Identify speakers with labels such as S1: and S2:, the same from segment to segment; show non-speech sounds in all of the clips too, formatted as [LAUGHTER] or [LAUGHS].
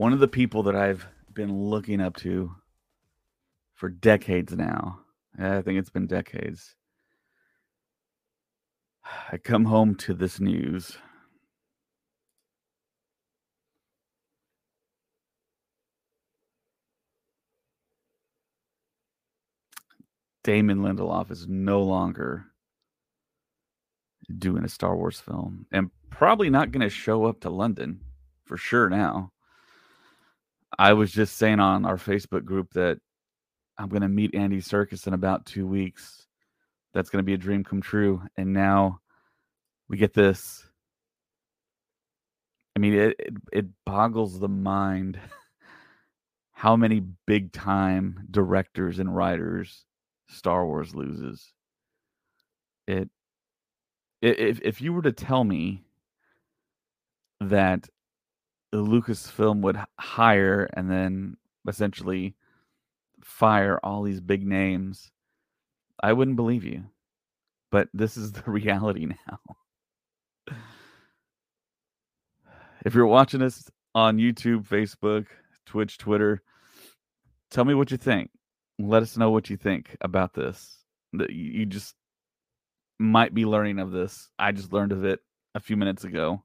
S1: one of the people that I've been looking up to for decades now, I think it's been decades. I come home to this news. Damon Lindelof is no longer doing a Star Wars film and probably not going to show up to London for sure now. I was just saying on our Facebook group that I'm going to meet Andy Serkis in about two weeks. That's going to be a dream come true. And now we get this. I mean, it, it, it boggles the mind [LAUGHS] how many big time directors and writers Star Wars loses. It if if you were to tell me that Lucasfilm would hire and then essentially fire all these big names, I wouldn't believe you. But this is the [LAUGHS] reality now. if you're watching us on YouTube, Facebook, Twitch, Twitter, tell me what you think. Let us know what you think about this. That you just might be learning of this. I just learned of it a few minutes ago.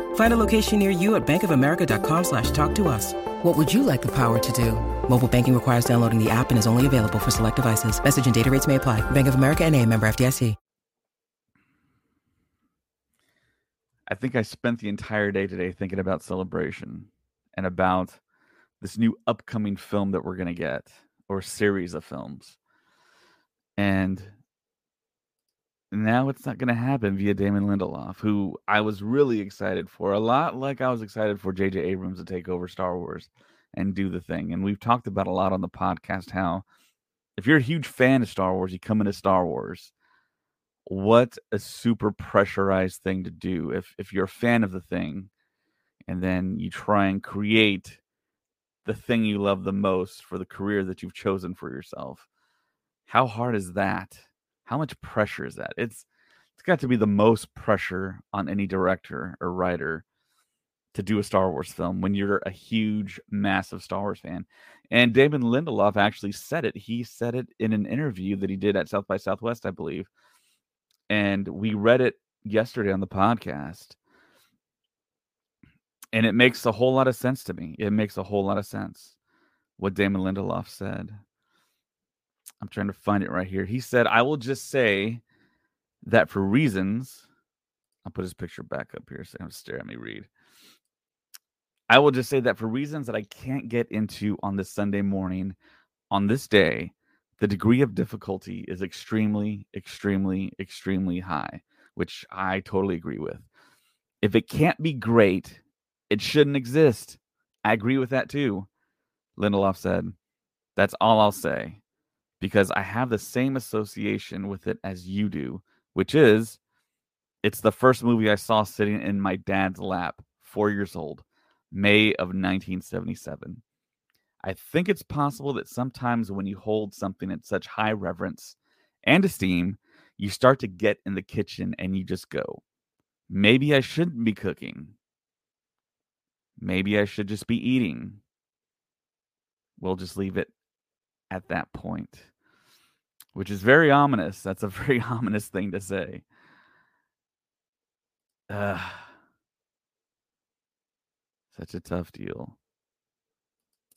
S2: Find a location near you at bankofamerica.com slash talk to us. What would you like the power to do? Mobile banking requires downloading the app and is only available for select devices. Message and data rates may apply. Bank of America and a member FDIC.
S1: I think I spent the entire day today thinking about celebration and about this new upcoming film that we're going to get or series of films. And now it's not going to happen via Damon Lindelof, who I was really excited for, a lot like I was excited for J.J. Abrams to take over Star Wars and do the thing. And we've talked about a lot on the podcast how if you're a huge fan of Star Wars, you come into Star Wars. What a super pressurized thing to do if if you're a fan of the thing and then you try and create the thing you love the most for the career that you've chosen for yourself. How hard is that? How much pressure is that? It's it's got to be the most pressure on any director or writer to do a Star Wars film when you're a huge, massive Star Wars fan. And Damon Lindelof actually said it. He said it in an interview that he did at South by Southwest, I believe. And we read it yesterday on the podcast. And it makes a whole lot of sense to me. It makes a whole lot of sense what Damon Lindelof said. I'm trying to find it right here. He said, I will just say that for reasons, I'll put his picture back up here so I'm stare at me read. I will just say that for reasons that I can't get into on this Sunday morning, on this day, the degree of difficulty is extremely, extremely, extremely high, which I totally agree with. If it can't be great, it shouldn't exist. I agree with that too. Lindelof said, That's all I'll say because I have the same association with it as you do, which is it's the first movie I saw sitting in my dad's lap, four years old, May of 1977. I think it's possible that sometimes when you hold something at such high reverence and esteem, you start to get in the kitchen and you just go, maybe I shouldn't be cooking. Maybe I should just be eating. We'll just leave it at that point which is very ominous. That's a [LAUGHS] very ominous thing to say. Such a tough deal.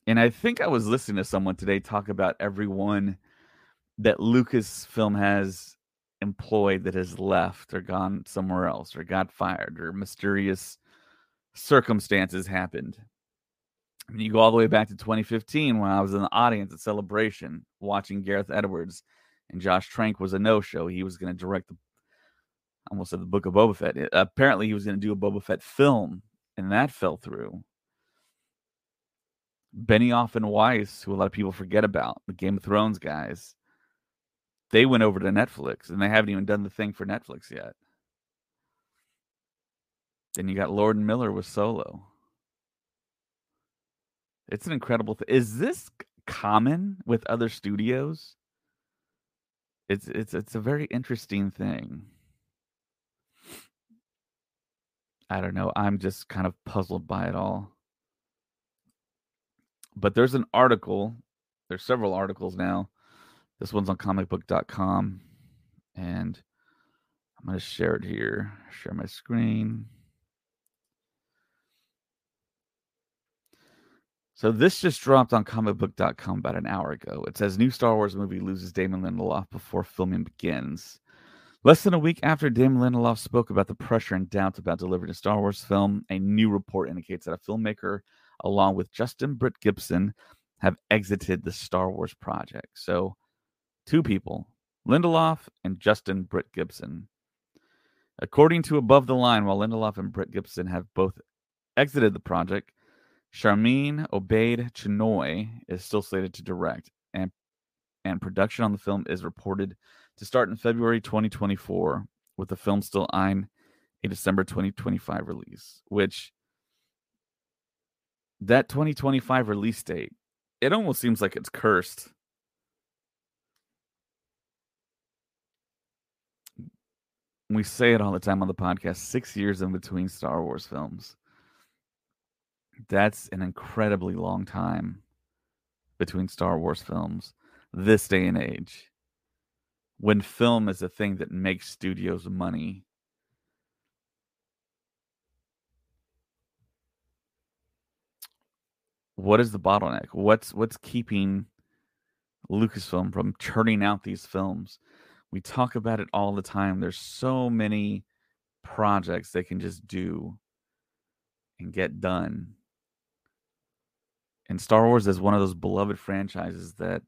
S1: And I think I was listening to someone today talk about everyone that Lucasfilm has employed that has left or gone somewhere else or got fired or mysterious circumstances happened. I mean, you go all the way back to 2015 when I was in the audience at Celebration watching Gareth Edwards and Josh Trank was a no show. He was going to direct the, I almost said the book of Boba Fett. It, apparently, he was going to do a Boba Fett film, and that fell through. Benioff and Weiss, who a lot of people forget about, the Game of Thrones guys, they went over to Netflix and they haven't even done the thing for Netflix yet. Then you got Lord and Miller with Solo. It's an incredible thing. Is this common with other studios? It's it's it's a very interesting thing. I don't know. I'm just kind of puzzled by it all. But there's an article. There's several articles now. This one's on comicbook.com and I'm going to share it here. Share my screen. So this just dropped on comicbook.com about an hour ago. It says new Star Wars movie loses Damon Lindelof before filming begins. Less than a week after Damon Lindelof spoke about the pressure and doubt about delivering a Star Wars film, a new report indicates that a filmmaker, along with Justin Britt Gibson, have exited the Star Wars project. So, two people, Lindelof and Justin Britt Gibson. According to Above the Line, while Lindelof and Britt Gibson have both exited the project, Sharmeen Obaid Chinoy is still slated to direct, and and production on the film is reported to start in February 2024, with the film still eyeing a December 2025 release. Which that 2025 release date, it almost seems like it's cursed. We say it all the time on the podcast six years in between Star Wars films. That's an incredibly long time between Star Wars films this day and age. When film is a thing that makes studios money. What is the bottleneck? What's what's keeping Lucasfilm from churning out these films? We talk about it all the time. There's so many projects they can just do and get done and Star Wars is one of those beloved franchises that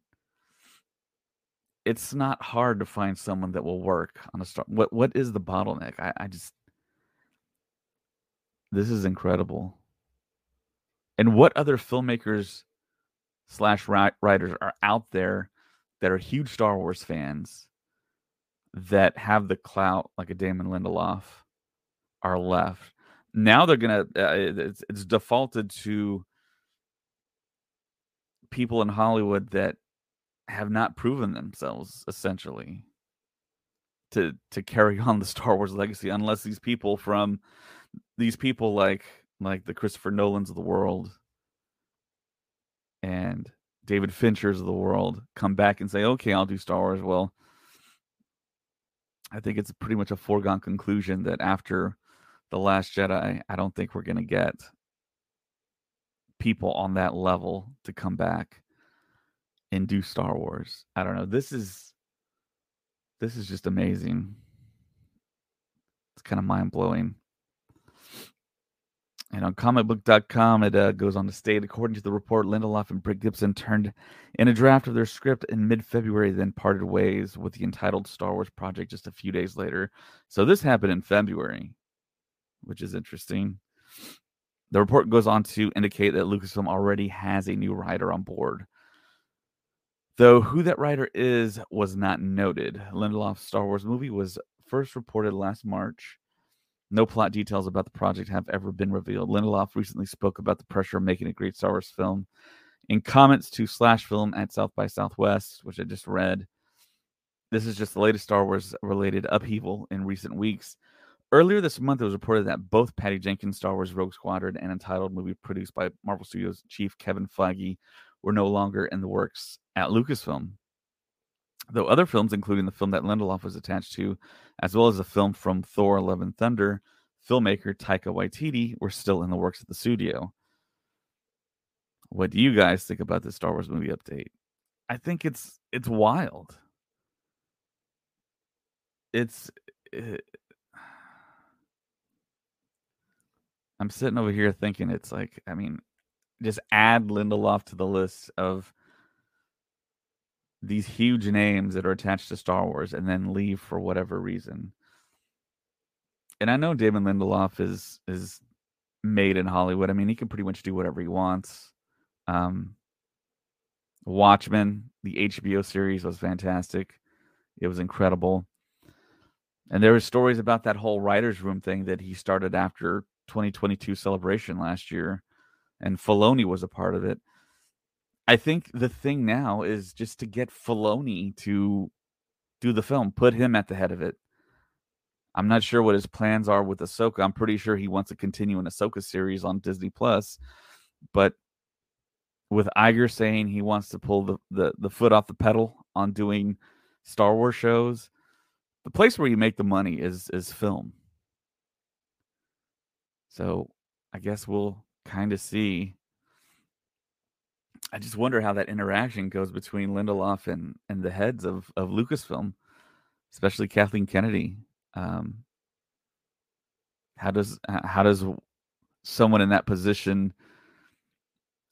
S1: it's not hard to find someone that will work on a star. What what is the bottleneck? I, I just this is incredible. And what other filmmakers slash writers are out there that are huge Star Wars fans that have the clout like a Damon Lindelof are left? Now they're gonna. Uh, it's, it's defaulted to people in Hollywood that have not proven themselves essentially to to carry [LAUGHS] on the Star Wars legacy unless these people from these people like like the Christopher Nolans of the world and David Finchers of the world come back and say, "Okay, I'll do Star Wars." Well, I think it's pretty much a foregone conclusion that after the Last Jedi, I don't think we're going to get people on that level to come back and do Star Wars. I don't know. This is this is just amazing. It's kind of mind blowing. And on comicbook.com, it uh, goes on to state, according to the report, Lindelof and Britt Gibson turned in a draft of their script in mid February, then parted ways with the entitled Star Wars project just a few days later. So this happened in February, which is interesting. The report goes on to indicate that Lucasfilm already has a new writer on board. Though who that writer is was not noted. Lindelof's Star Wars movie was first reported last March. No plot details about the project have ever been revealed. Lindelof recently spoke about the pressure of making a great Star Wars film. In comments to Slash Film at South by Southwest, which I just read, this is just the latest Star Wars related upheaval in recent weeks. Earlier this month, it was reported that both Patty Jenkins' Star Wars Rogue Squadron and entitled movie produced by Marvel Studios chief Kevin Feige were no longer in the works at Lucasfilm. Though other films, including the film that Lindelof was attached to, as well as a film from Thor Love and Thunder, filmmaker Taika Waititi were still in the works at the studio. What do you guys think about this Star Wars movie update? I think it's it's wild. It's it, I'm sitting over here thinking it's like, I mean, just add Lindelof to the list of these huge names that are attached to Star Wars and then leave for whatever reason. And I know Damon Lindelof is is made in Hollywood. I mean, he can pretty much do whatever he wants. Um Watchmen, the HBO series was fantastic. It was incredible. And there were stories about that whole writers room thing that he started after 2022 celebration last year, and Filoni was a part of it. I think the thing now is just to get Filoni to do the film, put him at the head of it. I'm not sure what his plans are with Ahsoka. I'm pretty sure he wants to continue an Ahsoka series on Disney Plus, but with Iger saying he wants to pull the, the, the foot off the pedal on doing Star Wars shows, the place where you make the money is is film. So I guess we'll kind of see. I just wonder how that interaction goes between Lindelof and and the heads of of Lucasfilm, especially Kathleen Kennedy. Um, how does how does someone in that position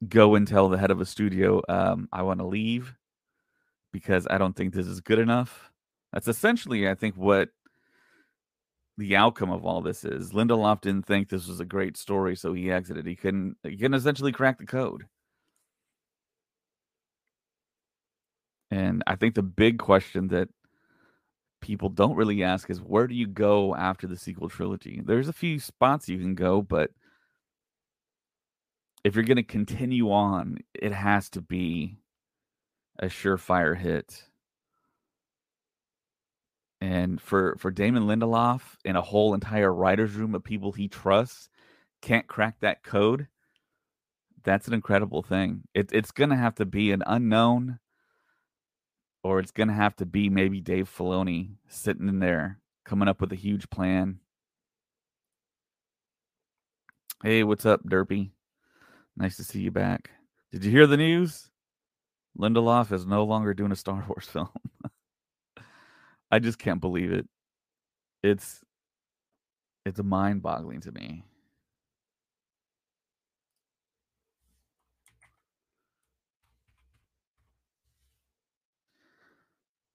S1: go and tell the head of a studio, um, "I want to leave because I don't think this is good enough"? That's essentially, I think, what the outcome of all this is. Lindelof didn't think this was a great story, so he exited. He couldn't he couldn't essentially crack the code. And I think the big question that people don't really ask is where do you go after the sequel trilogy? There's a few spots you can go, but if you're going to continue on, it has to be a surefire hit. And for for Damon Lindelof and a whole entire writers room of people he trusts can't crack that code, that's an incredible thing. It, it's going to have to be an unknown, or it's going to have to be maybe Dave Filoni sitting in there coming up with a huge plan. Hey, what's up, Derpy? Nice to see you back. Did you hear the news? Lindelof is no longer doing a Star Wars [LAUGHS] film. I just can't believe it. It's it's mind-boggling to me.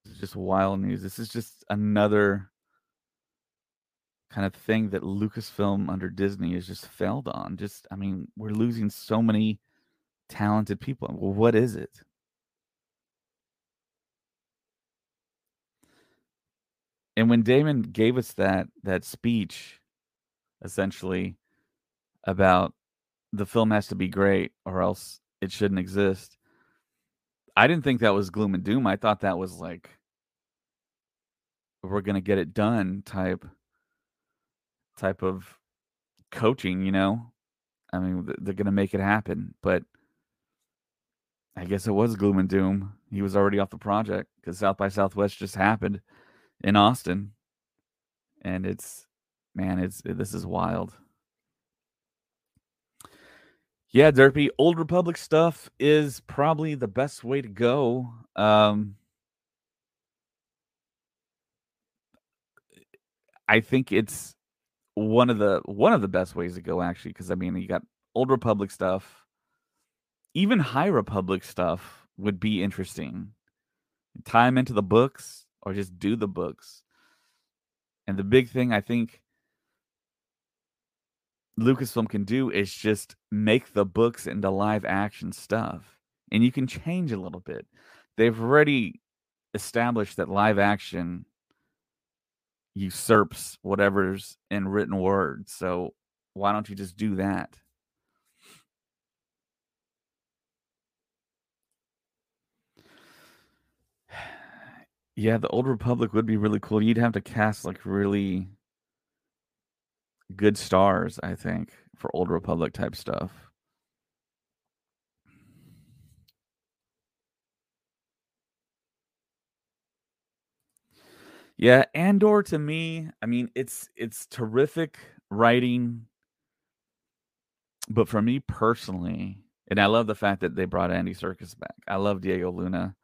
S1: This is just wild news. This is just another kind of thing that Lucasfilm under Disney has just failed on. Just I mean, we're losing so many talented people. What is it? And when Damon gave us that that speech, essentially about the film has to be great or else it shouldn't exist. I didn't think that was gloom and doom. I thought that was like we're gonna get it done type type of coaching, you know. I mean, they're gonna make it happen, but I guess it was gloom and doom. He was already off the project because South by Southwest just happened in Austin, and it's man, it's this is wild. Yeah, Derpy, Old Republic stuff is probably the best way to go. Um, I think it's one of the one of the best ways to go actually because I mean you got Old Republic stuff, even High Republic stuff would be interesting. Tie them into the books, or just do the books. And the big thing I think Lucasfilm can do is just make the books into live action stuff. And you can change a little bit. They've already established that live action usurps whatever's in written word. So why don't you just do that? Yeah, the Old Republic would be really cool. You'd have to cast like really good stars, I think, for Old Republic type stuff. Yeah, Andor to me, I mean, it's it's terrific writing, but for me personally, And I love the fact that they brought Andy Serkis back. I love Diego Luna.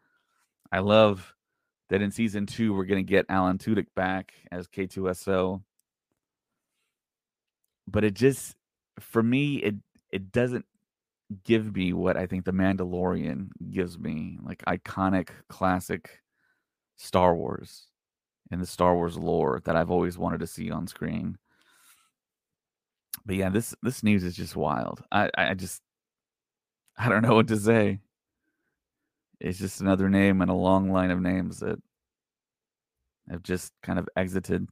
S1: I love that in season two we're going to get Alan Tudyk back as K2SO. But it just, for me, it it doesn't give me what I think the Mandalorian gives me, like iconic, classic Star Wars and the Star Wars lore that I've always wanted to see on screen. But yeah, this this news is just wild. I I just I don't know what to say. It's just another name in a long line of names that have just kind of exited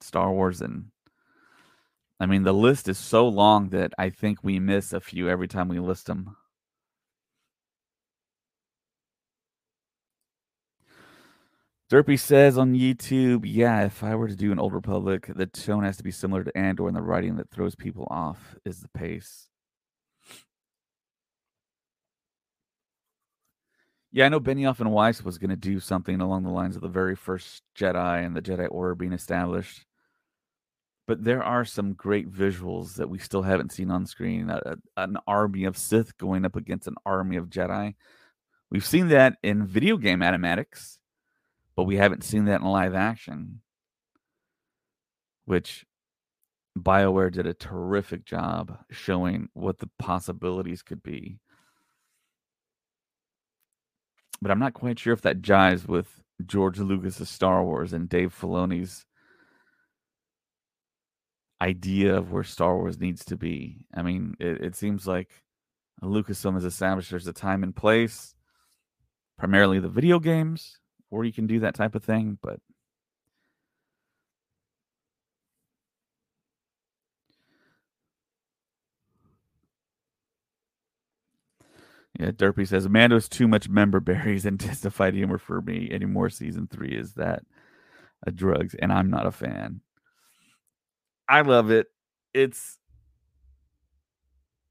S1: Star Wars and I mean the list is so long that I think we miss a few every time we list them. Derpy says on YouTube, yeah, if I were to do an Old Republic, the tone has to be similar to Andor, and the writing that throws people off is the pace. Yeah, I know Benioff and Weiss was going to do something along the lines of the very first Jedi and the Jedi Order being established. But there are some great visuals that we still haven't seen on screen. A, a, an army of Sith going up against an army of Jedi. We've seen that in video game animatics but we haven't seen that in live action, which BioWare did a terrific job showing what the possibilities could be. But I'm not quite sure if that jives with George Lucas's Star Wars and Dave Filoni's idea of where Star Wars needs to be. I mean, it, it seems like Lucasfilm has established there's a time and place, primarily the video games, where you can do that type of thing, but Yeah, Derpy says Amando's too much member berries and [LAUGHS] testified humor for me anymore. Season three is that a drugs, and I'm not a fan. I love it. It's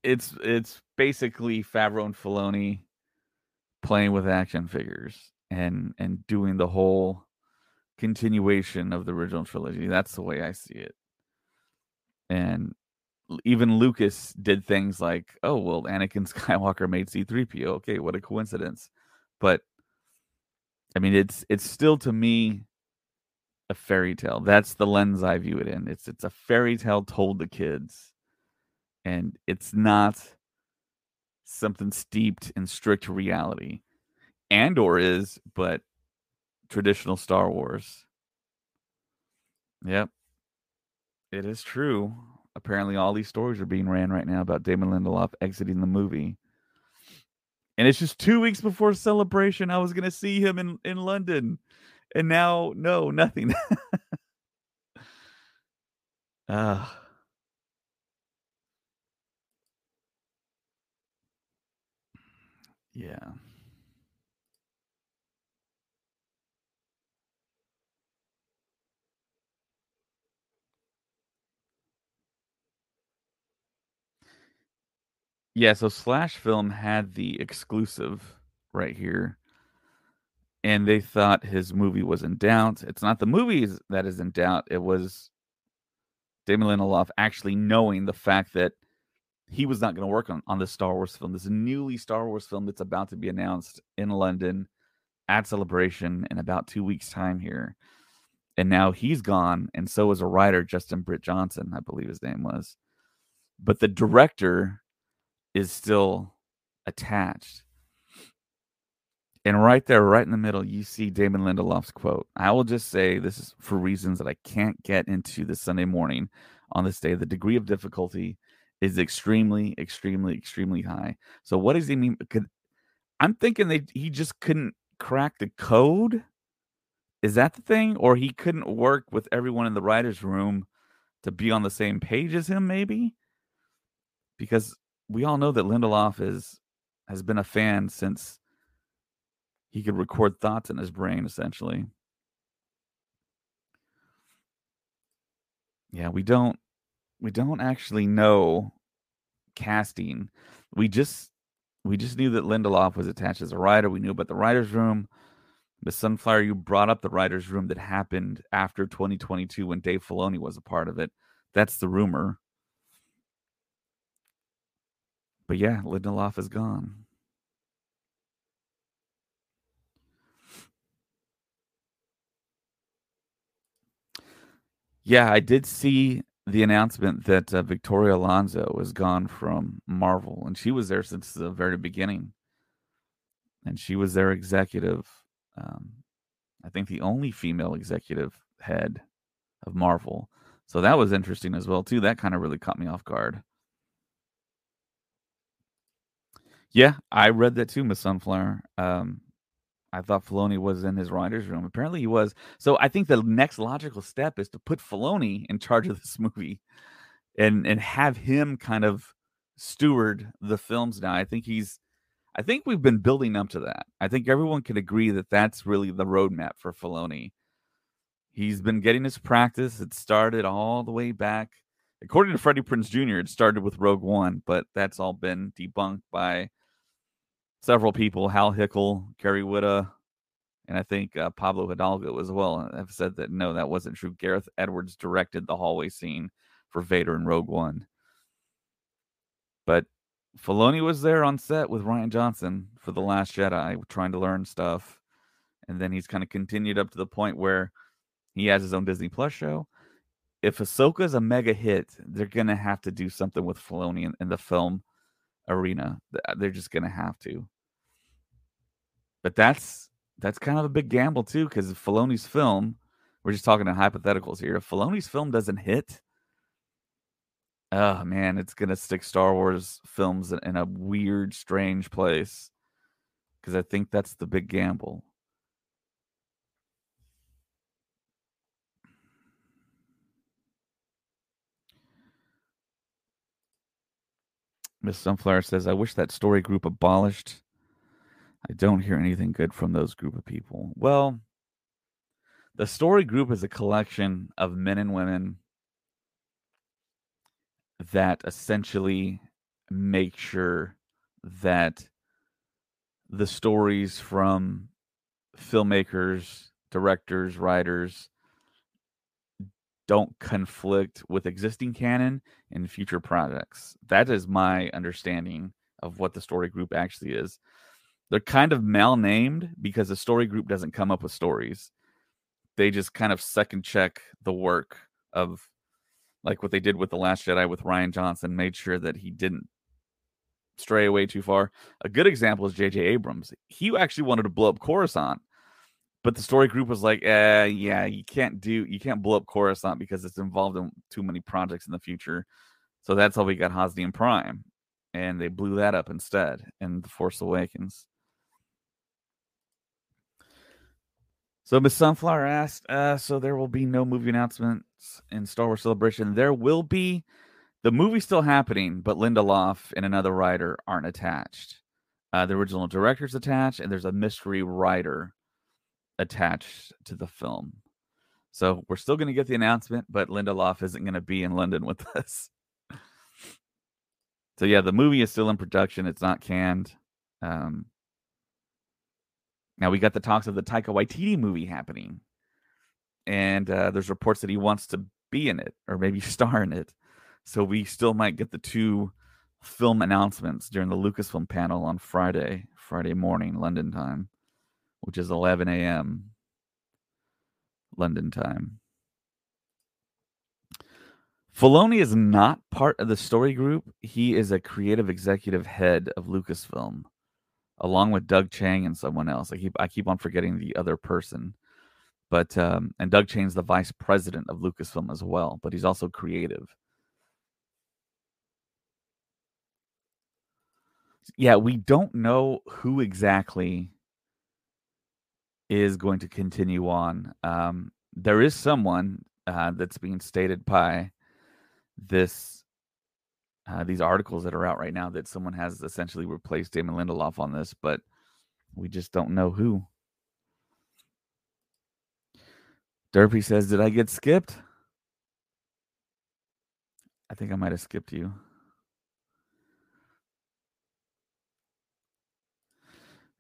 S1: it's it's basically Favreau and Filoni playing with action figures and and doing the whole continuation of the original trilogy. That's the way I see it. And even Lucas did things like, oh well, Anakin [LAUGHS] Skywalker made C3PO. Okay, what a coincidence. But I mean, it's it's still to me a fairy tale. That's the lens I view it in. It's it's a fairy tale told to kids, and it's not something steeped in strict reality. Andor is, but traditional Star Wars. Yep. It is true. Apparently, all these stories are being ran right now about Damon Lindelof exiting the movie. And it's just two weeks before celebration. I was to see him in, in London. And now, no, nothing. [LAUGHS] Uh. Yeah. Yeah, so Slash Film had the exclusive right here. And they thought his movie was in doubt. It's not the movie that is in doubt. It was Damon Lindelof actually knowing the fact that he was not going to work on, on this Star Wars film, this newly Star Wars film that's about to be announced in London at Celebration in about two weeks' time here. And now he's gone, and so is a writer, Justin Britt Johnson, I believe his name was. But the director is still attached. And right there, right in the middle, you see Damon Lindelof's quote. I will just say this is for reasons that I can't get into this Sunday morning on this day. The degree of difficulty is extremely, extremely, extremely high. So what does he mean? Could, I'm thinking that he just couldn't crack the code. Is that the thing? Or he couldn't work with everyone in the writer's room to be on the same page as him, maybe? Because we all know that Lindelof is has been a fan since he could record thoughts in his brain essentially. Yeah, we don't we don't actually know casting. We just we just knew that Lindelof was attached as a writer. We knew about the writers' room. The Sunflower, you brought up the writers' room that happened after 2022 when Dave Filoni was a part of it. That's the rumor. But yeah, Lindelof is gone. Yeah, I did see the announcement that uh, Victoria Alonso was gone from Marvel, and she was there since the very beginning. And she was their executive, um, I think the only female executive head of Marvel. So that was interesting as well too. That kind of really caught me off guard. Yeah, I read that too, Miss Sunflower. Um, I thought Filoni was in his writer's room. Apparently he was. So I think the next logical step is to put Filoni in charge of this [LAUGHS] movie and and have him kind of steward the films now. I think he's I think we've been building up to that. I think everyone can agree that that's really the roadmap for Filoni. He's been getting his practice. It started all the way back. According to Freddie Prinze Jr., it started with Rogue One, but that's all been debunked by several people, Hal Hickel, Gary Whitta, and I think uh, Pablo Hidalgo as well, have said that no, that wasn't true. Gareth Edwards directed the hallway scene for Vader and Rogue One. But Filoni was there on set with Rian Johnson for The Last Jedi, trying to learn stuff. And then he's kind of continued up to the point where he has his own Disney Plus show. If Ahsoka is a mega hit, they're to have to do something with Filoni in, in the film arena. Uh, they're just to have to. But that's that's kind of a big gamble too, because Filoni's film, we're just talking in hypotheticals here. If Filoni's film doesn't hit, oh man, it's gonna stick Star Wars films in, in a weird, strange place. Because I think that's the big gamble. Miss Sunflower says, I wish that story group abolished I don't hear anything good from those group of people. Well, the story group is a collection of men and women that essentially make sure that the stories from filmmakers, directors, writers don't conflict with existing canon and future projects. That is my understanding of what the story group actually is they're kind of malnamed because the story group doesn't come up with stories. They just kind of second check the work of like what they did with The Last Jedi with Rian Johnson, made sure that he didn't stray away too far. A good example is J.J. Abrams. He actually wanted to blow up Coruscant, but the story group was like, eh, yeah, you can't do, you can't blow up Coruscant because it's involved in too many projects in the future. So that's how we got Hosnian Prime, and they blew that up instead in The Force Awakens. So Miss Sunflower asked, uh, so there will be no movie announcements in Star Wars Celebration. There will be the movie still happening, but Lindelof and another writer aren't attached. Uh, the original director's attached, and there's a mystery writer attached to the film. So we're still going to get the announcement, but Lindelof isn't going to be in London with [LAUGHS] us. so yeah, the movie is still in production. It's not canned. Um, now we got the talks of the Taika Waititi movie happening, and uh, there's reports that he wants to be in it or maybe [LAUGHS] star in it. So we still might get the two film announcements during the Lucasfilm panel on Friday, Friday morning, London time, which is 11 a.m. London time. Filoni is not part of the story group. He is a creative executive head of Lucasfilm along with Doug Chiang and someone else. I keep I keep on forgetting the other person. But um, and Doug Chiang's the vice president of Lucasfilm as well, but he's also creative. Yeah, we don't know who exactly is going to continue on. Um, there is someone uh, that's being stated by this uh, these articles that are out right now that someone has essentially replaced Damon Lindelof on this, but we just don't know who. Derpy says, Did I get skipped? I think I might have skipped you.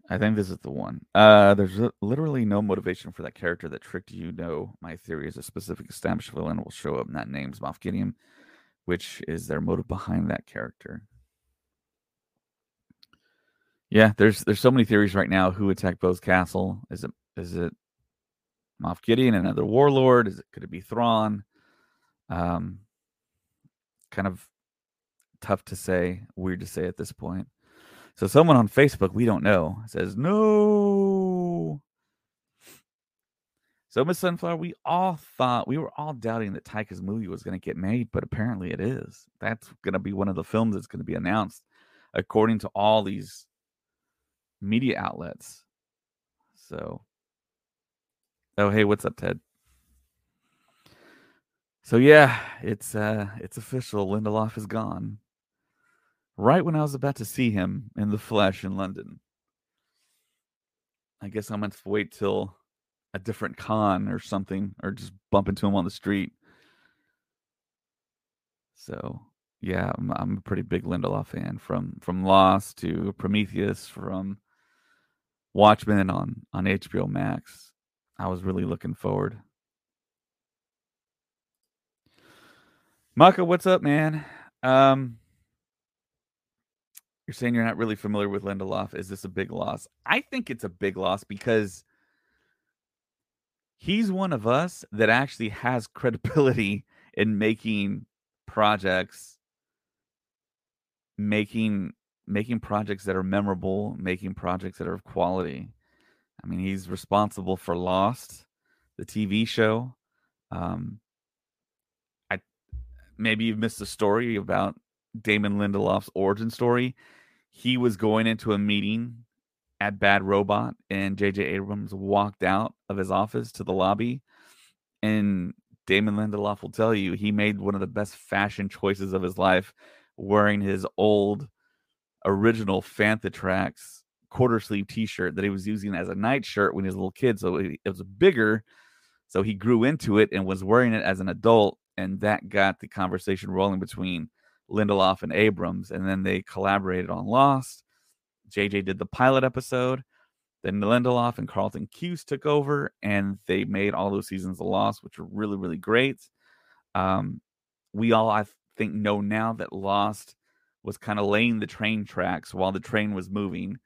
S1: I think this is the one. Uh, there's literally no motivation for that character that tricked you. No, my theory is a specific established villain will show up, and that name's Moff Gideon which is their motive behind that character. Yeah, there's there's so many theories right now. Who attacked Bose Castle? Is it is it Moff Gideon, another warlord? Is it could it be Thrawn? Um, kind of tough to say, weird to say at this point. So someone on Facebook, we don't know, says no. So Miss Sunflower, we all thought we were all doubting that Taika's movie was going to get made, but apparently it is. That's going to be one of the films that's going to be announced, according to all these media outlets. So, oh hey, what's up, Ted? So yeah, it's uh it's official. Lindelof is gone. Right when I was about to see him in the flesh in London. I guess I'm gonna wait till a different con or something, or just bump into him on the street. So yeah, I'm, I'm a pretty big Lindelof fan. From from Lost to Prometheus, from Watchmen on on HBO Max. I was really looking forward. Maka, what's up, man? Um, you're saying you're not really familiar with Lindelof. Is this a big loss? I think it's a big loss because he's one of us that actually has [LAUGHS] credibility in making projects, making making projects that are memorable, making projects that are of quality. I mean, he's responsible for Lost, the TV show. Um, I maybe you've missed the story about Damon Lindelof's origin story. He was going into a meeting at Bad Robot, and J.J. Abrams walked out of his office to the lobby, and Damon Lindelof will tell you he made one of the best fashion choices of his life, wearing his old original Fantha quarter sleeve T-shirt that he was using as a nightshirt when he was a little kid. So it, was bigger, so he grew into it and was wearing it as an adult, and that got the conversation rolling between Lindelof and Abrams, and then they collaborated on Lost. JJ did the pilot episode. Then Lindelof and Carlton Cuse took over, and they made all those seasons of Lost, which were really, really great. Um, we all, I think, know now that Lost was kind of laying the train tracks while the train was moving.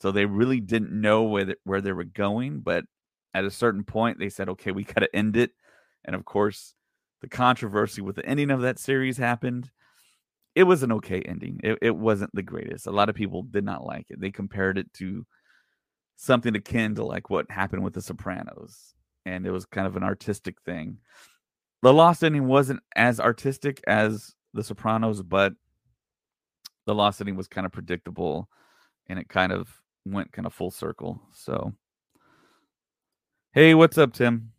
S1: So they really didn't know where they, where they were going, but at a certain point they said, "Okay, we got to end it." And of course, the controversy with the ending of that series happened. It was an okay ending. It, it wasn't the greatest. A lot of people did not like it. They compared it to something akin to like what happened with The Sopranos, and it was kind of an artistic thing. The Lost ending wasn't as artistic as The Sopranos, but the lost ending was kind of predictable and it kind of went kind of full circle. So, hey, what's up, Tim?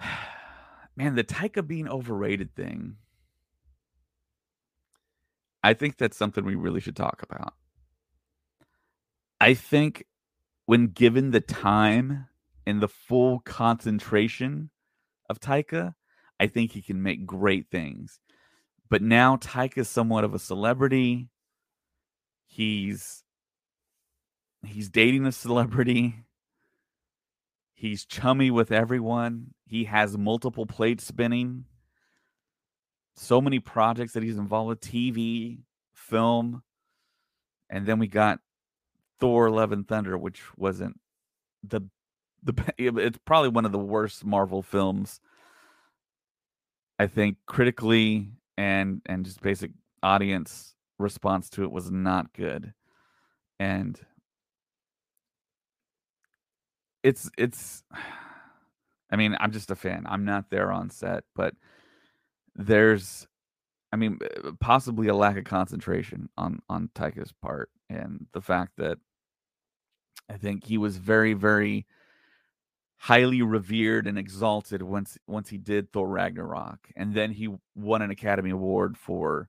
S1: [SIGHS] [SIGHS] Man, the Taika being overrated thing. I think that's something we really should talk about. I think when given the time and the full concentration of Taika, I think he can make great things. But now Taika is somewhat of a celebrity. He's he's dating a celebrity. He's chummy with everyone. He has multiple plates spinning. So many projects that he's involved with TV, film. And then we got Thor Love and Thunder, which wasn't the the [LAUGHS] it's probably one of the worst Marvel films. I think critically and and just basic audience response to it was not good and it's it's [SIGHS] i mean i'm just a fan i'm not there on set but there's i mean uh, possibly a lack of concentration on on Taika's part and the fact that i think he was very very highly revered and exalted once once he did Thor Ragnarok, and then he won an Academy Award for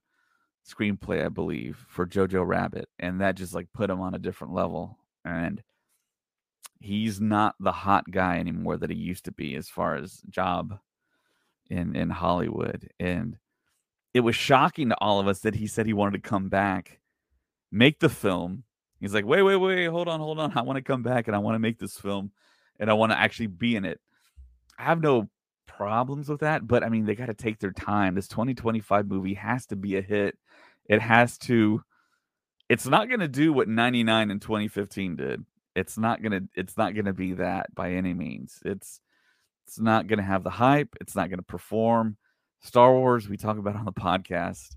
S1: screenplay, I believe, for Jojo Rabbit, and that just like put him on a different level. And he's not the hot guy anymore that he used to be as far as job in in Hollywood. And it was shocking to all of us that he said he wanted to come back, make the film. He's like, wait, wait, wait, hold on, hold on. I want to come back and I want to make this film and I want to actually be in it. I have no problems with that, but I mean, they got to take their time. This 2025 movie has to be a hit. It has to. It's not going to do what 99 and 2015 did. It's not gonna. It's not gonna be that by any means. It's. It's not gonna have the hype. It's not gonna perform. Star Wars, we talk about on the podcast.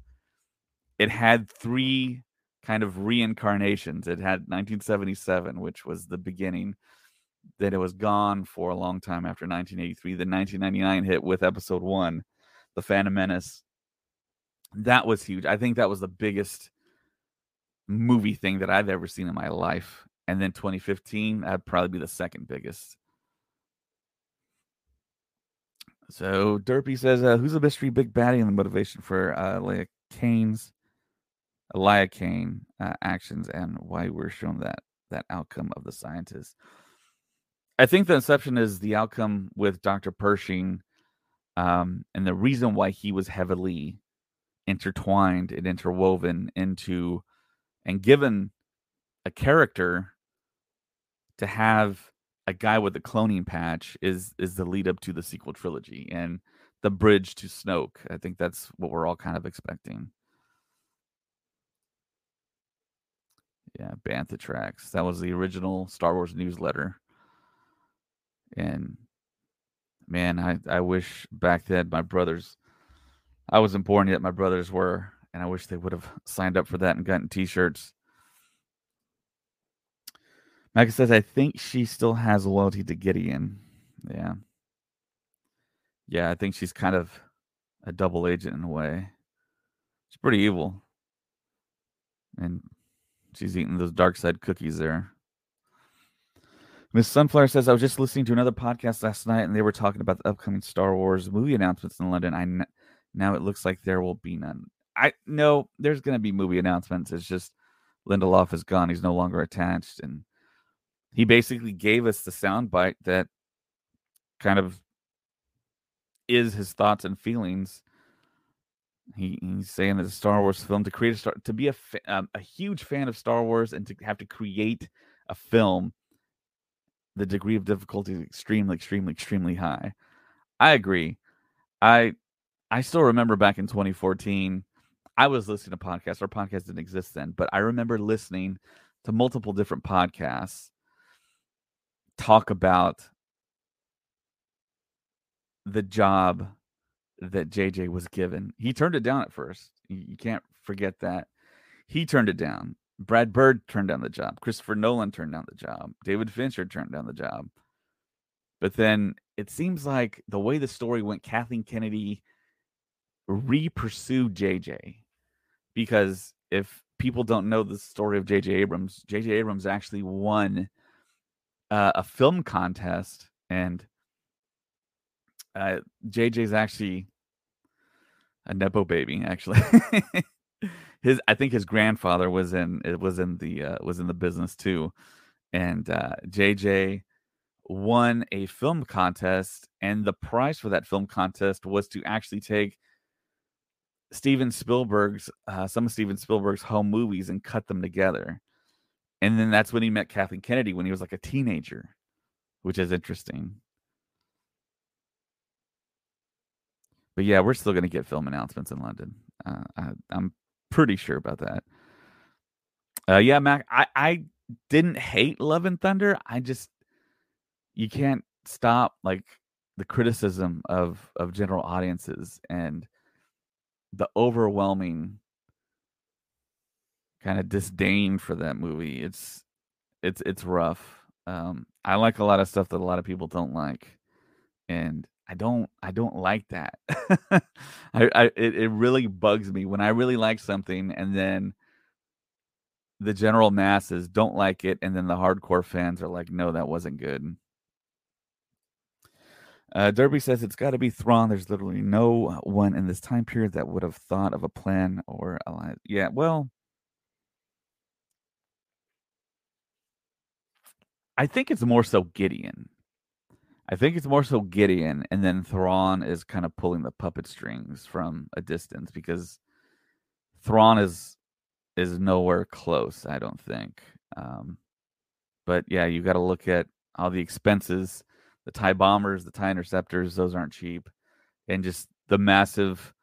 S1: It had three kind of reincarnations. It had 1977, which was the beginning. Then it was gone for a long time after 1983. The 1999 hit with Episode One, The Phantom Menace. That was huge. I think that was the biggest movie thing that I've ever seen in my life. And then 2015, that'd probably be the second biggest. So Derpy says, uh, "Who's the mystery big baddie and the motivation for uh, Leia Kane's Elia Kane uh, actions and why we're shown that that outcome of the scientist?" I think the inception is the outcome with Dr. Pershing, um, and the reason why he was heavily intertwined and interwoven into and given a character to have a guy with a cloning patch is is the lead up to the sequel trilogy and the bridge to Snoke. I think that's what we're all kind of expecting. Yeah, Bantha Tracks. That was the original Star Wars newsletter. And man, I, I wish back then my brothers I wasn't born yet, my brothers were, and I wish they would have signed up for that and gotten t shirts. Micah says, I think she still has loyalty to Gideon. Yeah. Yeah, I think she's kind of a double agent in a way. She's pretty evil. And she's eating those dark side cookies there. Miss Sunflower says, I was just listening to another podcast last night and they were talking about the upcoming Star Wars movie announcements in London. I now it looks like there will be none. I know there's going to be movie announcements. It's just Lindelof is gone. He's no longer attached. And he basically gave us the soundbite that kind of is his thoughts and feelings. He, he's saying that a Star Wars film to create a star to be a fa- um, a huge fan of Star Wars and to have to create a film, the degree of difficulty is extremely, extremely, extremely high. I agree. I I still remember back in 2014, I was listening to podcasts. Our podcast didn't exist then, but I remember listening to multiple different podcasts talk about the job that JJ was given. He turned it down at first. You can't forget that. He turned it down. Brad Bird turned down the job. Christopher Nolan turned down the job. David Fincher turned down the job. But then it seems like the way the story went, Kathleen Kennedy re pursued JJ. Because if people don't know the story of JJ Abrams, JJ Abrams actually won uh, a film contest, and uh, JJ's actually a nepo baby. Actually, [LAUGHS] his I think his grandfather was in it was in the uh, was in the business too, and uh, JJ won a film contest, and the prize for that film contest was to actually take Steven Spielberg's uh, some of Steven Spielberg's home movies and cut them together. And then that's when he met Kathleen Kennedy when he was like a teenager, which is interesting. But yeah, we're still going to get film announcements in London. Uh, I, am pretty sure about that. Uh, yeah, Mac, I, I didn't hate Love and Thunder. I just, you can't stop like the criticism of of general audiences and the overwhelming kind of disdain for that movie. It's it's it's rough. Um, I like a lot of stuff that a lot of people don't like, and I don't I don't like that. [LAUGHS] I, I it, it really bugs me when I really like something and then the general masses don't like it, and then the hardcore fans are like, "No, that wasn't good." Uh, Derpy says it's got to be Thrawn. There's literally no one in this time period that would have thought of a plan or a Yeah, well, I think it's more so Gideon. I think it's more so Gideon, and then Thrawn is kind of pulling the puppet strings from a distance because Thrawn is is nowhere close. I don't think. Um, but yeah, you got to look at all the expenses, the tie bombers, the tie interceptors. Those aren't cheap, and just the massive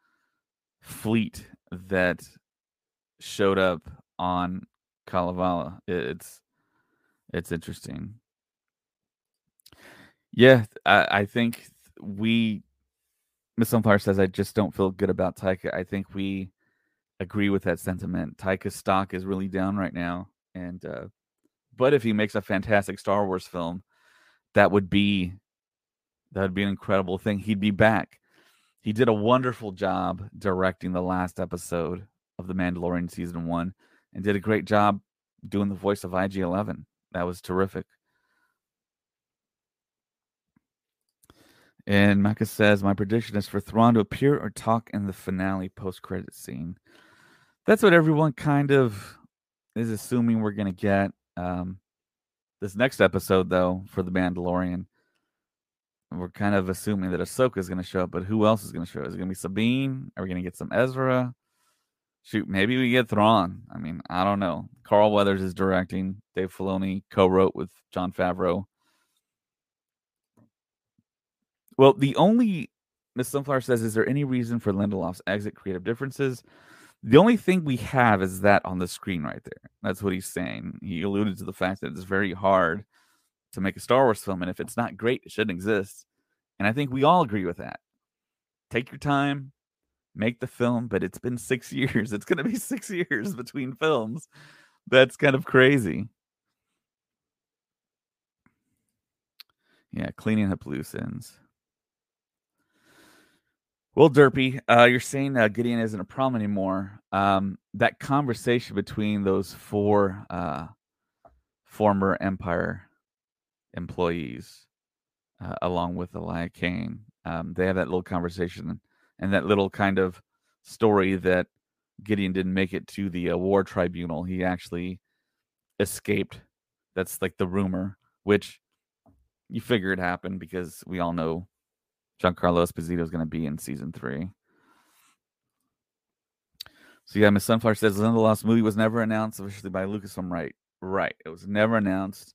S1: fleet that showed up on Kalevala. It's it's interesting. Yeah, I, I think we Miss Sunflower says I just don't feel good about Taika. I think we agree with that sentiment. Taika's stock is really down right now, and uh, but if he makes a fantastic Star Wars film, that would be that would be an incredible thing. He'd be back. He did a wonderful job directing the last episode of The Mandalorian season one, and did a great job doing the voice of IG Eleven. That was terrific. And Micah says, My prediction is for Thrawn to appear or talk in the finale post credit scene. That's what everyone kind of is assuming we're going to get. Um, this next episode, though, for The Mandalorian, we're kind of assuming that Ahsoka is going to show up, but who else is going to show up? Is it going to be Sabine? Are we going to get some Ezra? Shoot, maybe we get Thrawn. I mean, I don't know. Carl Weathers is directing. Dave Filoni co-wrote with Jon Favreau. Well, the only Miss Sunflower says, is there any reason for Lindelof's exit? Creative differences. The only thing we have is that on the screen right there. That's what he's saying. He alluded to the fact that it's very hard to make a Star Wars film, and if it's not great, it shouldn't exist. And I think we all agree with that. Take your time, make the film, but it's been six [LAUGHS] years. It's going to be six years between films. That's kind of crazy. Yeah, cleaning up loose ends. Well, Derpy, uh, you're saying uh, Gideon isn't a problem anymore. Um, that conversation between those four uh, former Empire employees, uh, along with Elia Kane, um, they have that little conversation and that little kind of story that Gideon didn't make it to the uh, war tribunal. He actually escaped. That's like the rumor, which you figure it happened because we all know Giancarlo Esposito is going to be in season three. So yeah, Miss Sunflower says Lindelof's movie was never announced officially by Lucasfilm. Right, right. It was never announced.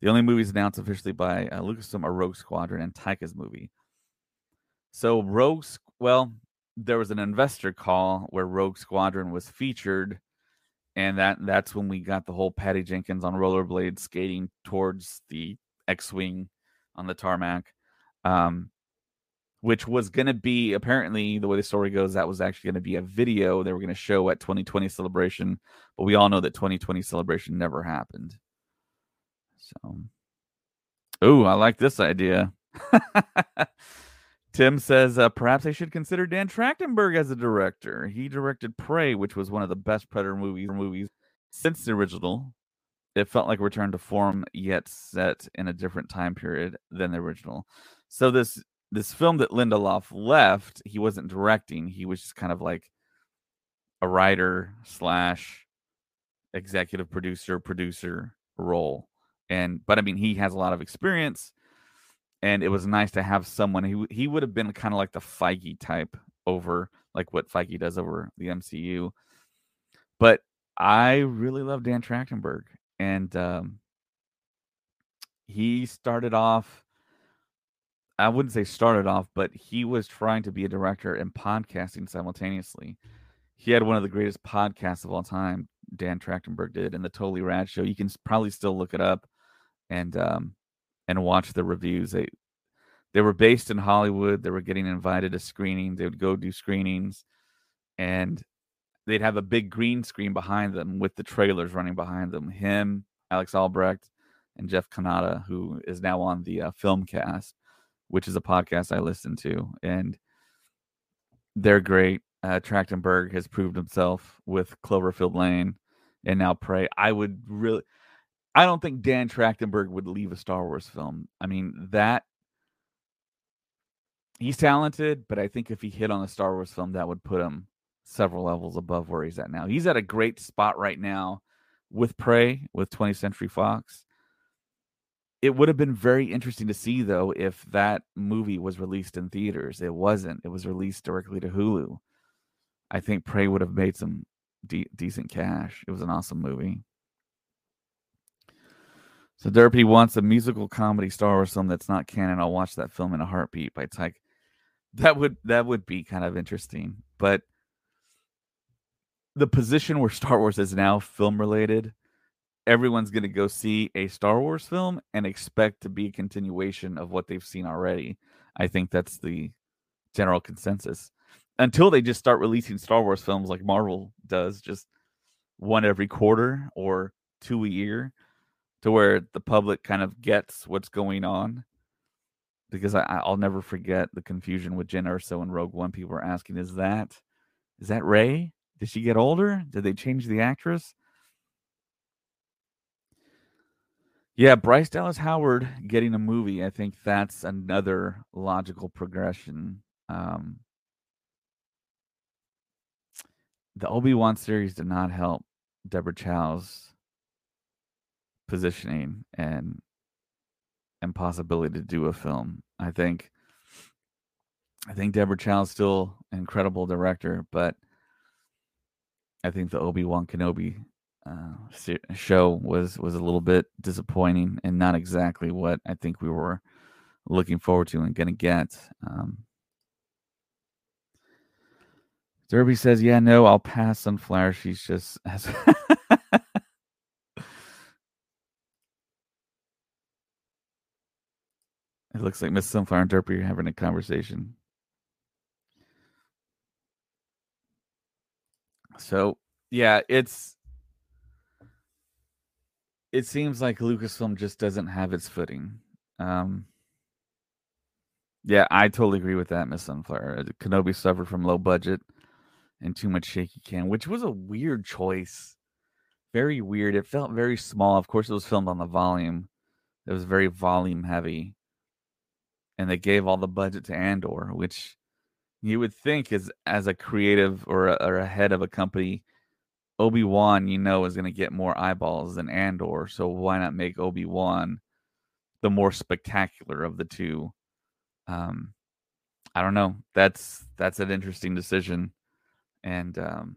S1: The only movies announced officially by uh, Lucasfilm are Rogue Squadron and Taika's movie. So Rogue, well, there was an investor call where Rogue Squadron was featured, and that that's when we got the whole Patty Jenkins on rollerblades skating towards the X-wing on the tarmac. Um, which was going to be apparently the way the story goes that was actually going to be a video they were going to show at 2020 celebration but we all know that 2020 celebration never happened so oh i like this idea [LAUGHS] tim says uh, perhaps they should consider dan trachtenberg as a director he directed prey which was one of the best predator movies movies since the original it felt like a return to form yet set in a different time period than the original so this this film that Lindelof left, he wasn't directing. He was just kind of like a writer slash executive producer, producer role. And but I mean, he has a lot of experience, and it was nice to have someone. He he would have been kind of like the Feige type over like what Feige does over the MCU. But I really love Dan Trachtenberg, and um, he started off I wouldn't say started off, but he was trying to be a director and podcasting simultaneously. He had one of the greatest podcasts of all time, Dan Trachtenberg did, and the Totally Rad Show. You can probably still look it up and um and watch the reviews. They they were based in Hollywood. They were getting invited to screenings. They would go do screenings, and they'd have a big green screen behind them with the trailers running behind them. Him, Alex Albrecht, and Jeff Cannata, who is now on the uh, film cast which is a podcast I listen to, and they're great. Uh, Trachtenberg has proved himself with Cloverfield Lane and now Prey. I would really, I don't think Dan Trachtenberg would leave a Star Wars film. I mean, that he's talented, but I think if he hit on a Star Wars film, that would put him several levels above where he's at now. He's at a great spot right now with Prey with 20th Century Fox it would have been very interesting to see though if that movie was released in theaters. It wasn't. It was released directly to Hulu. I think Prey would have made some de- decent cash. It was an awesome movie. So Derpy wants a musical comedy Star Wars film that's not canon. I'll watch that film in a heartbeat by Taika. That would that would be kind of interesting, but the position where Star Wars is now film related, everyone's going to go see a Star Wars film and expect to be a continuation of what they've seen already. I think that's the general consensus. Until they just start releasing Star Wars films like Marvel does, just one every quarter or two a year, to where the public kind of gets what's going on. Because I, will never forget the confusion with Jyn Erso and Rogue One. People were asking, "Is that is that Rey? Did she get older? Did they change the actress?" Yeah, Bryce Dallas Howard getting a movie. I think that's another logical progression. Um, the Obi Wan series did not help Deborah Chow's positioning and and possibility to do a film. I think I think Deborah Chow is still an incredible director, but I think the Obi Wan Kenobi uh, show was was a little bit disappointing and not exactly what I think we were looking forward to and going to get. Um, Derpy says, "Yeah, no, I'll pass on Flower. She's just." [LAUGHS] As it looks like Miss Sunflower and Derpy are having a conversation. So yeah, it's it seems like Lucasfilm just doesn't have its footing. Um, yeah, I totally agree with that, Miss Sunflower. Uh, Kenobi suffered from low budget and too much shaky cam, which was a weird choice. Very weird. It felt very small. Of course, it was filmed on the volume. It was very volume heavy. And they gave all the budget to Andor, which you would think is as a creative or a, or a head of a company Obi Wan, you know, is going to get more eyeballs than Andor. So why not make Obi Wan the more spectacular of the two? Um, I don't know. That's that's an interesting decision, and um,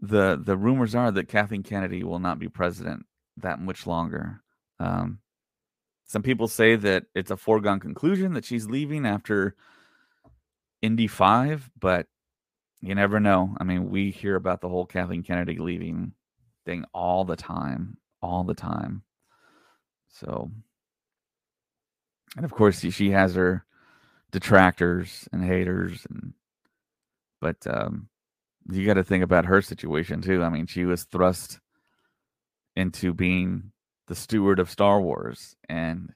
S1: the the rumors are that Kathleen Kennedy will not be president that much longer. Um, some people say that it's a foregone conclusion that she's leaving after Indy Five, but you never know. I mean, we hear about the whole Kathleen Kennedy leaving thing all the time, all the time. So, and of course, she has her detractors and haters, and but um, you got to think about her situation too. I mean, she was thrust into being the steward of Star Wars, and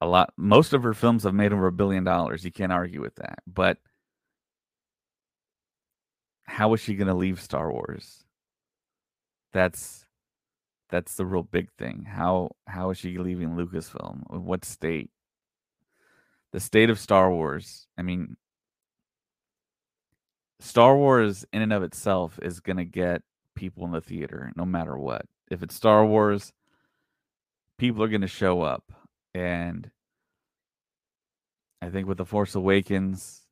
S1: a lot. Most of her films have made over a billion dollars. You can't argue with that, but how is she going to leave Star Wars? That's that's the real big thing. How how is she leaving Lucasfilm? What state? The state of Star Wars. I mean, Star Wars in and of itself is going to get people in the theater no matter what. If it's Star Wars, people are going to show up and I think with The Force Awakens,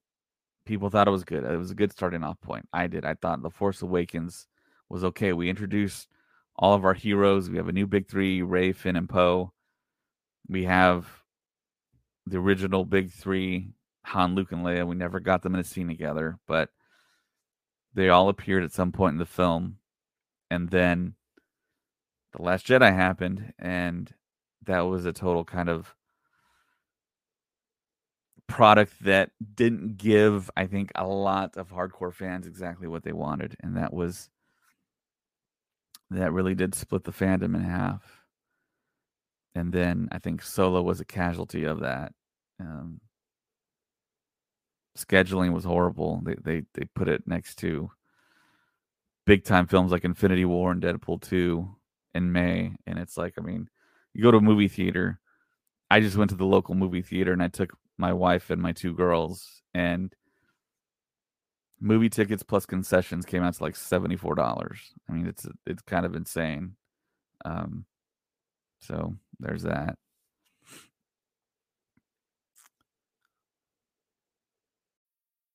S1: people thought it was good. It was a good starting off point. I did. I thought The Force Awakens was okay. We introduced all of our heroes. We have a new big three: Rey, Finn, and Poe. We have the original big three: Han, Luke, and Leia. We never got them in a scene together, but they all appeared at some point in the film. And then the Last Jedi happened, and that was a total kind of product that didn't give, I think, a lot of hardcore fans exactly what they wanted, and that was that really did split the fandom in half. And then I think Solo was a casualty of that. Um, scheduling was horrible. They they they put it next to big time films like Infinity War and Deadpool 2 in May. And it's like, I mean, you go to a movie theater. I just went to the local movie theater and I took my wife and my two girls, and movie tickets plus concessions came out to like seventy four dollars. I mean, it's it's kind of insane. Um, so there's that.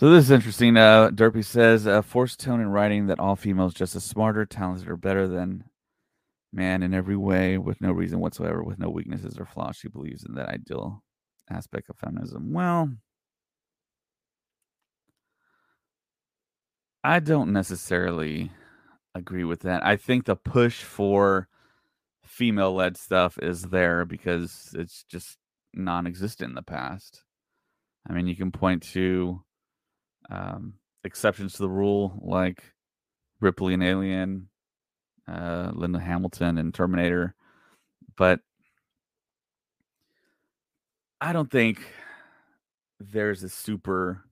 S1: So this is interesting. Uh, Derpy says, uh, forced tone in writing that all females just as smarter, talented, or better than man in every way, with no reason whatsoever, with no weaknesses or flaws. She believes in that ideal aspect of feminism. Well, I don't necessarily agree with that. I think the push for female led stuff is there because it's just non existent in the past. I mean, you can point to um, exceptions to the rule like Ripley and Alien, uh, Linda Hamilton and Terminator, but I don't think there's a super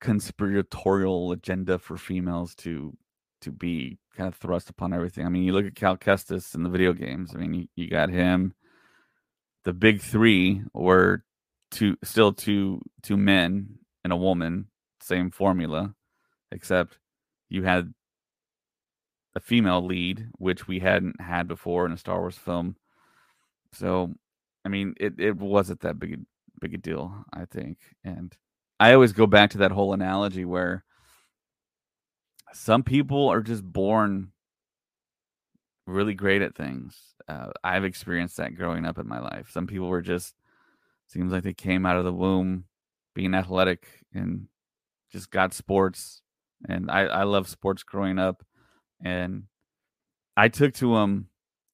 S1: conspiratorial agenda for females to to be kind of thrust upon everything. I mean, you look at Cal Kestis in the video games. I mean, you, you got him. The big three were two, still two, two men and a woman, same formula, except you had a female lead, which we hadn't had before in a Star Wars film. So, I mean, it, it wasn't that big a, big a deal, I think. And I always go back to that whole analogy where some people are just born really great at things. Uh, I've experienced that growing up in my life. Some people were just seems like they came out of the womb being athletic and just got sports. And I, I love sports growing up. And I took to them,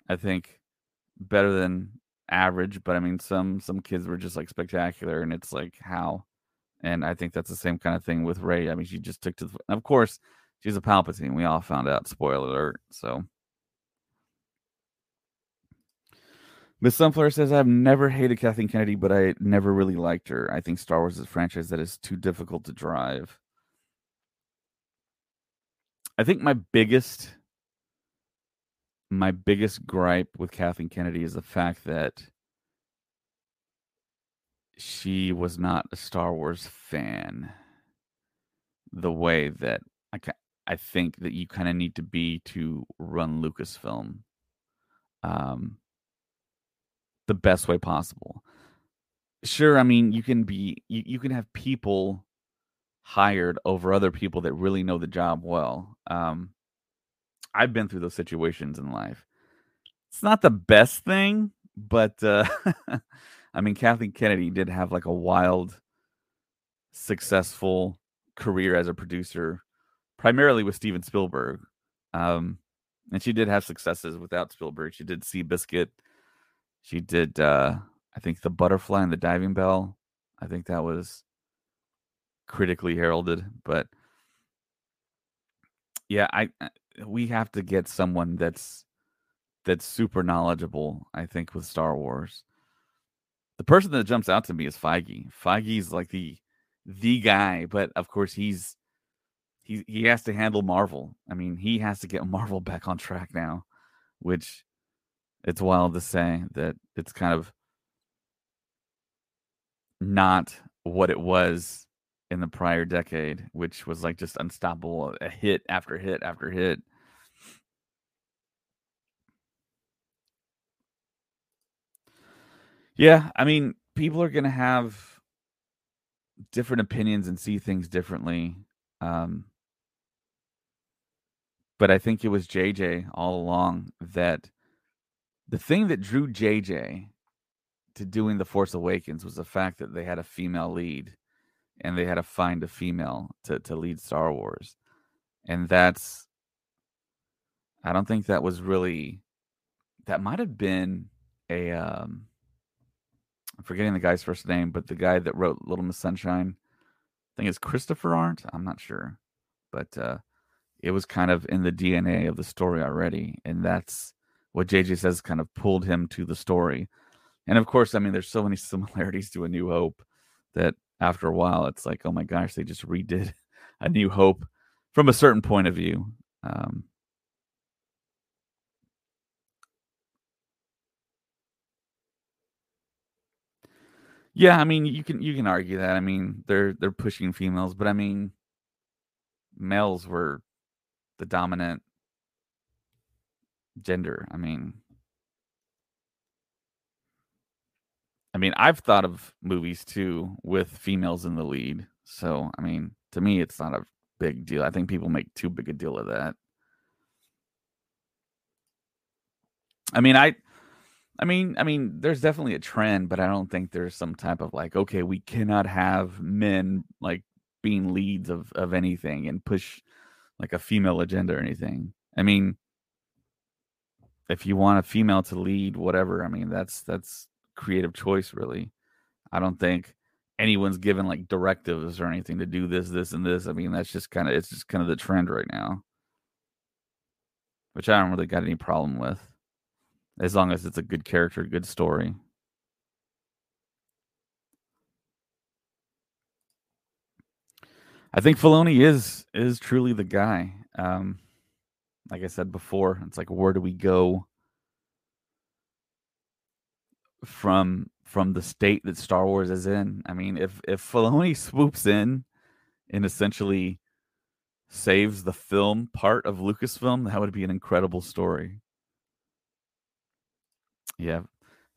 S1: I think, better than average. But I mean, some some kids were just like spectacular, and it's like how. And I think that's the same kind of thing with Rey. I mean, she just took to, the, of course, she's a Palpatine. We all found out. Spoiler alert. So Miss Sunflower says, I've never hated Kathleen Kennedy, but I never really liked her. I think Star Wars is a franchise that is too difficult to drive. I think my biggest my biggest gripe with Kathleen Kennedy is the fact that she was not a Star Wars fan the way that I I think that you kind of need to be to run Lucasfilm. Um the best way possible. Sure, I mean, you can be you, you can have people hired over other people that really know the job well. Um I've been through those situations in life. It's not the best thing, but uh [LAUGHS] I mean Kathleen Kennedy did have like a wild successful career as a producer primarily with Steven Spielberg. Um and she did have successes without Spielberg. She did Seabiscuit. She did, uh, I think, the butterfly and the diving bell. I think that was critically heralded. But yeah, I uh, we have to get someone that's that's super knowledgeable. I think with Star Wars. The person that jumps out to me is Feige. Feige's like the the guy, but of course he's he he has to handle Marvel. I mean, he has to get [LAUGHS] Marvel back on track now, which it's wild to say that it's kind of not what it was in the prior decade, which was like just unstoppable, a hit after hit after hit. Yeah, I mean, people are going to have different opinions and see things differently. Um, but I think it was JJ all along that the thing that drew JJ to doing The Force Awakens was the fact that they had a female lead and they had to find a female to, to lead Star Wars. And that's, I don't think that was really, that might have been a, um, I'm forgetting the guy's first name, but the guy that wrote Little Miss Sunshine, I think it's Christopher Arndt. I'm not sure, but uh, it was kind of in the DNA of the story already, and that's what JJ says kind of pulled him to the story. And of course, I mean, there's so many [LAUGHS] similarities to A New Hope that after a while, it's like, oh my gosh, they just redid [LAUGHS] A New Hope from a certain point of view. Um, Yeah, I mean, you can you can argue that. I mean, they're they're pushing females, but I mean, males were the dominant gender. I mean, I mean, I've thought of movies too with females in the lead. So, I mean, to me, it's not a big deal. I think people make too big a deal of that. I mean, I I mean, I mean, there's definitely a trend, but I don't think there's some type of like, okay, we cannot have men like being leads of of anything and push like a female agenda or anything. I mean, if you want a female to lead whatever, I mean, that's that's creative choice really. I don't think anyone's given like directives or anything to do this, this, and this. I mean, that's just kind of it's just kind of the trend right now, which I don't really got any problem with as long as it's a good character, good story. I think Filoni is is truly the guy. Um, like I said before, it's like where do we go from from the state that Star Wars is in? I mean, if if Filoni [LAUGHS] swoops in and essentially saves the film part of Lucasfilm, that would be an incredible story. Yeah.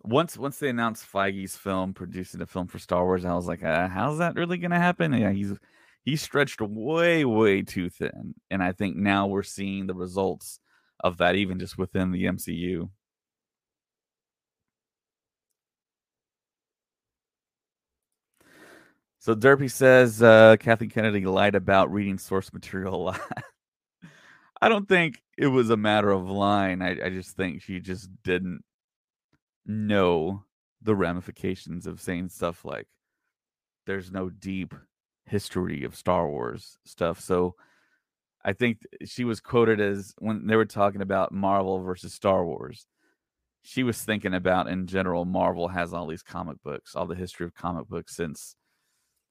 S1: Once once they announced Feige's film producing a film for Star Wars, I was like, uh, how's that really going to happen? Yeah, he's he's stretched way way too thin, and I think now we're seeing the results of that even just within the MCU. So Derpy says uh, Kathleen Kennedy lied about reading source material a lot. [LAUGHS] I don't think it was a matter of lying. I, I just think she just didn't know the ramifications of saying stuff like there's no deep history of Star Wars stuff. So I think she was quoted as when they were talking about Marvel versus Star Wars. She was thinking about in general, Marvel has all these comic books, all the history of comic books since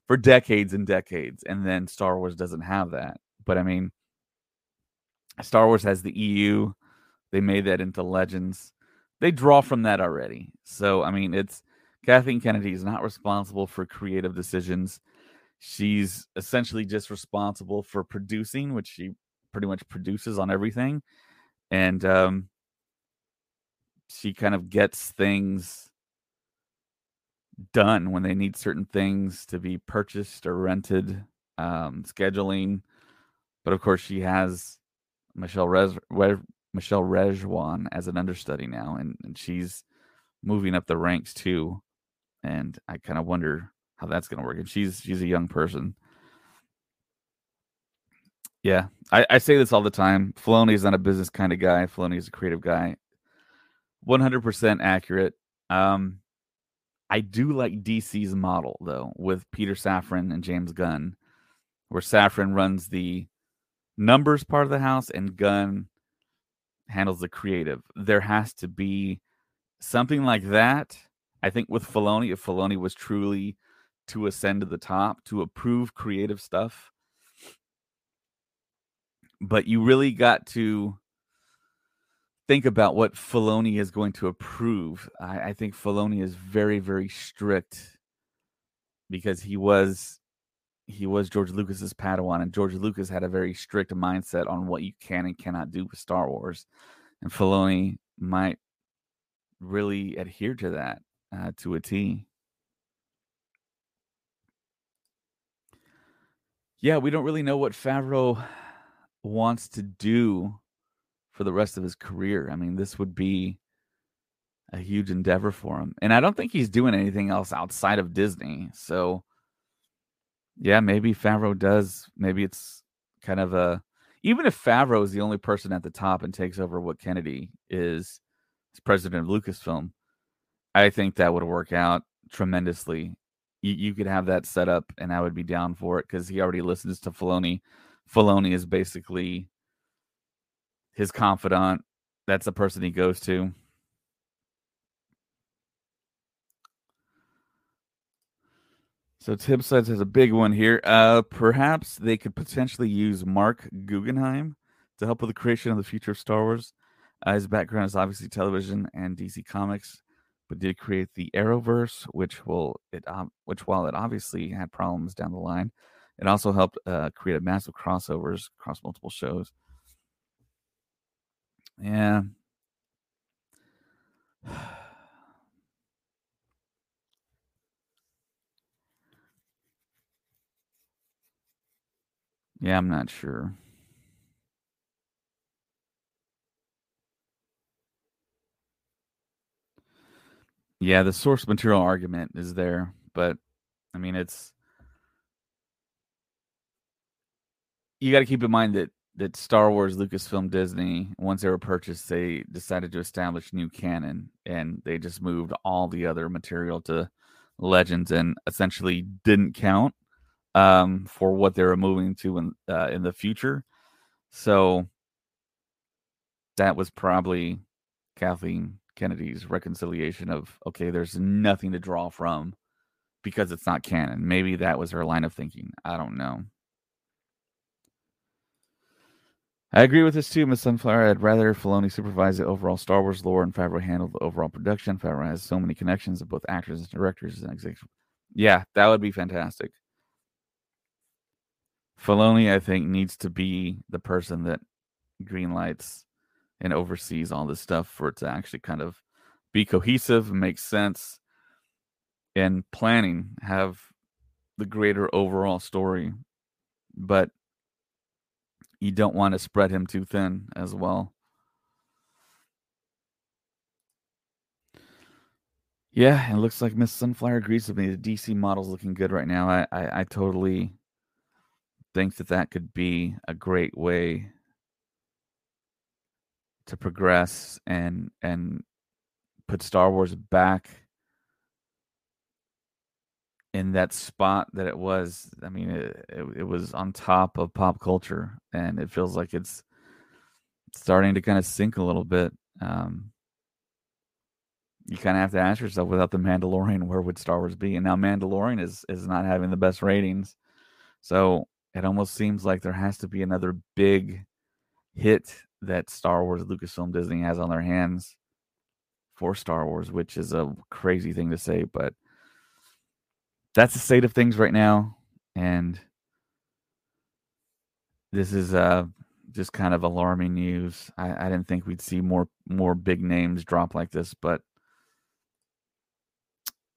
S1: for decades and decades. And then Star Wars doesn't have that. But I mean, Star Wars has the EU. They made that into Legends they draw from that already. So I mean, it's Kathleen Kennedy is not responsible for creative decisions. She's essentially just responsible for producing, which she pretty much produces on everything, and um, she kind of gets things done when they need certain things to be purchased or rented, um, scheduling. But of course, she has Michelle Rez- Michelle Rejwan as an understudy now, and, and she's moving up the ranks too. And I kind of wonder how that's going to work. And she's she's a young person. Yeah, I, I say this all the time. Filoni is not a business kind of guy. Filoni is a creative guy. 100% accurate. Um, I do like DC's model though, with Peter Safran and James Gunn, where Safran runs the numbers part of the house and Gunn handles the creative. There has to be something like that. I think with Filoni, if Filoni was truly to ascend to the top, to approve creative stuff, but you really got to think about what Filoni is going to approve. I, I think Filoni is very, very strict because he was he was George Lucas's Padawan, and George Lucas had a very strict mindset on what you can and cannot do with Star Wars, and Filoni might really adhere to that uh, to a T. Yeah, we don't really know what Favreau wants to do for the rest of his career. I mean, this would be a huge endeavor for him, and I don't think he's doing anything else outside of Disney. So yeah, maybe Favreau does. Maybe it's kind of a even if Favreau is the only person at the top and takes over what Kennedy is as president of Lucasfilm, I think that would work out tremendously. You, you could have that set up, and I would be down for it because he already listens to Filoni. Filoni is basically his confidant. that's the person he goes to. So Tim says has a big one here. Uh, perhaps they could potentially use Marc Guggenheim to help with the creation of the future of Star Wars. Uh, his background is obviously television and DC Comics, but did create the Arrowverse, which will it um, which while it obviously had problems down the line, it also helped uh, create a massive crossovers across multiple shows. Yeah. [SIGHS] Yeah, I'm not sure. Yeah, the source material argument is there, but I mean, it's you got to keep in mind that that Star Wars, Lucasfilm, Disney, once they were purchased, they decided to establish new canon, and they just moved all the other material to Legends, and essentially didn't count um, for what they were moving to in uh, in the future. So that was probably Kathleen Kennedy's reconciliation of okay, there's nothing to draw from because it's not canon. Maybe that was her line of thinking. I don't know. I agree with this too, Miss Sunflower. I'd rather Filoni supervise the overall Star Wars lore and Favreau handle the overall production. Favreau has so many connections of both actors and directors and executives. Yeah, that would be fantastic. Filoni, I think, needs to be the person that greenlights and oversees all this stuff for it to actually kind of be cohesive and make sense and planning have the greater overall story. But you don't want to spread him too thin as well. Yeah it looks like miss sunflower agrees with me. The dc model's looking good right now. I i, I totally think that that could be a great way to progress and and put Star Wars back in that spot that it was. I mean, it, it, it, was on top of pop culture, and it feels like it's starting to kind of sink a little bit. Um, you kind of have to ask yourself, without the Mandalorian, where would Star Wars be? And now Mandalorian is is not having the best ratings, so it almost seems like there has to be another big hit that Star Wars, Lucasfilm, Disney has on their hands for Star Wars, which is a crazy thing to say, but that's the state of things right now. And this is uh, just kind of alarming news. I, I didn't think we'd see more more big names drop like this, but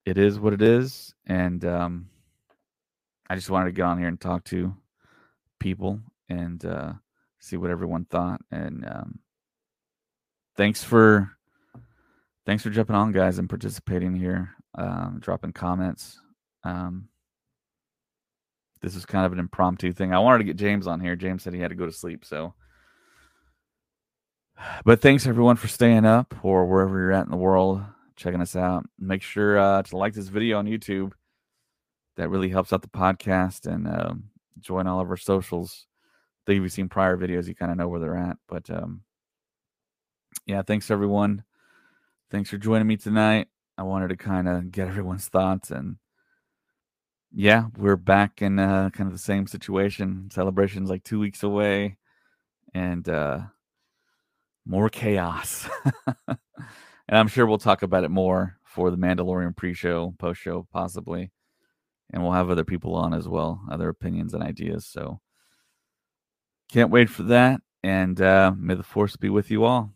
S1: it is what it is. And um, I just wanted to get on here and talk to people and uh, see what everyone thought. And um, thanks for thanks for jumping on, guys, and participating here, um, dropping comments. Um, this is kind of an impromptu thing. I wanted to get James on here. James said he had to go to sleep, so. But thanks everyone for staying up or wherever you're at in the world, checking us out. Make sure uh, to like this video on YouTube. That really helps out the podcast and um, join all of our socials that you've seen prior videos, you kind of know where they're at. But um, yeah, thanks everyone. Thanks for joining me tonight. I wanted to kind of get [LAUGHS] everyone's thoughts and yeah, we're back in uh, kind of the same situation. Celebrations like two weeks away, and uh, more chaos. [LAUGHS] and I'm sure we'll talk about it more for the Mandalorian pre-show, post-show, possibly, and we'll have other people on as well, other opinions and ideas. So can't wait for that. And uh, may the force be with you all.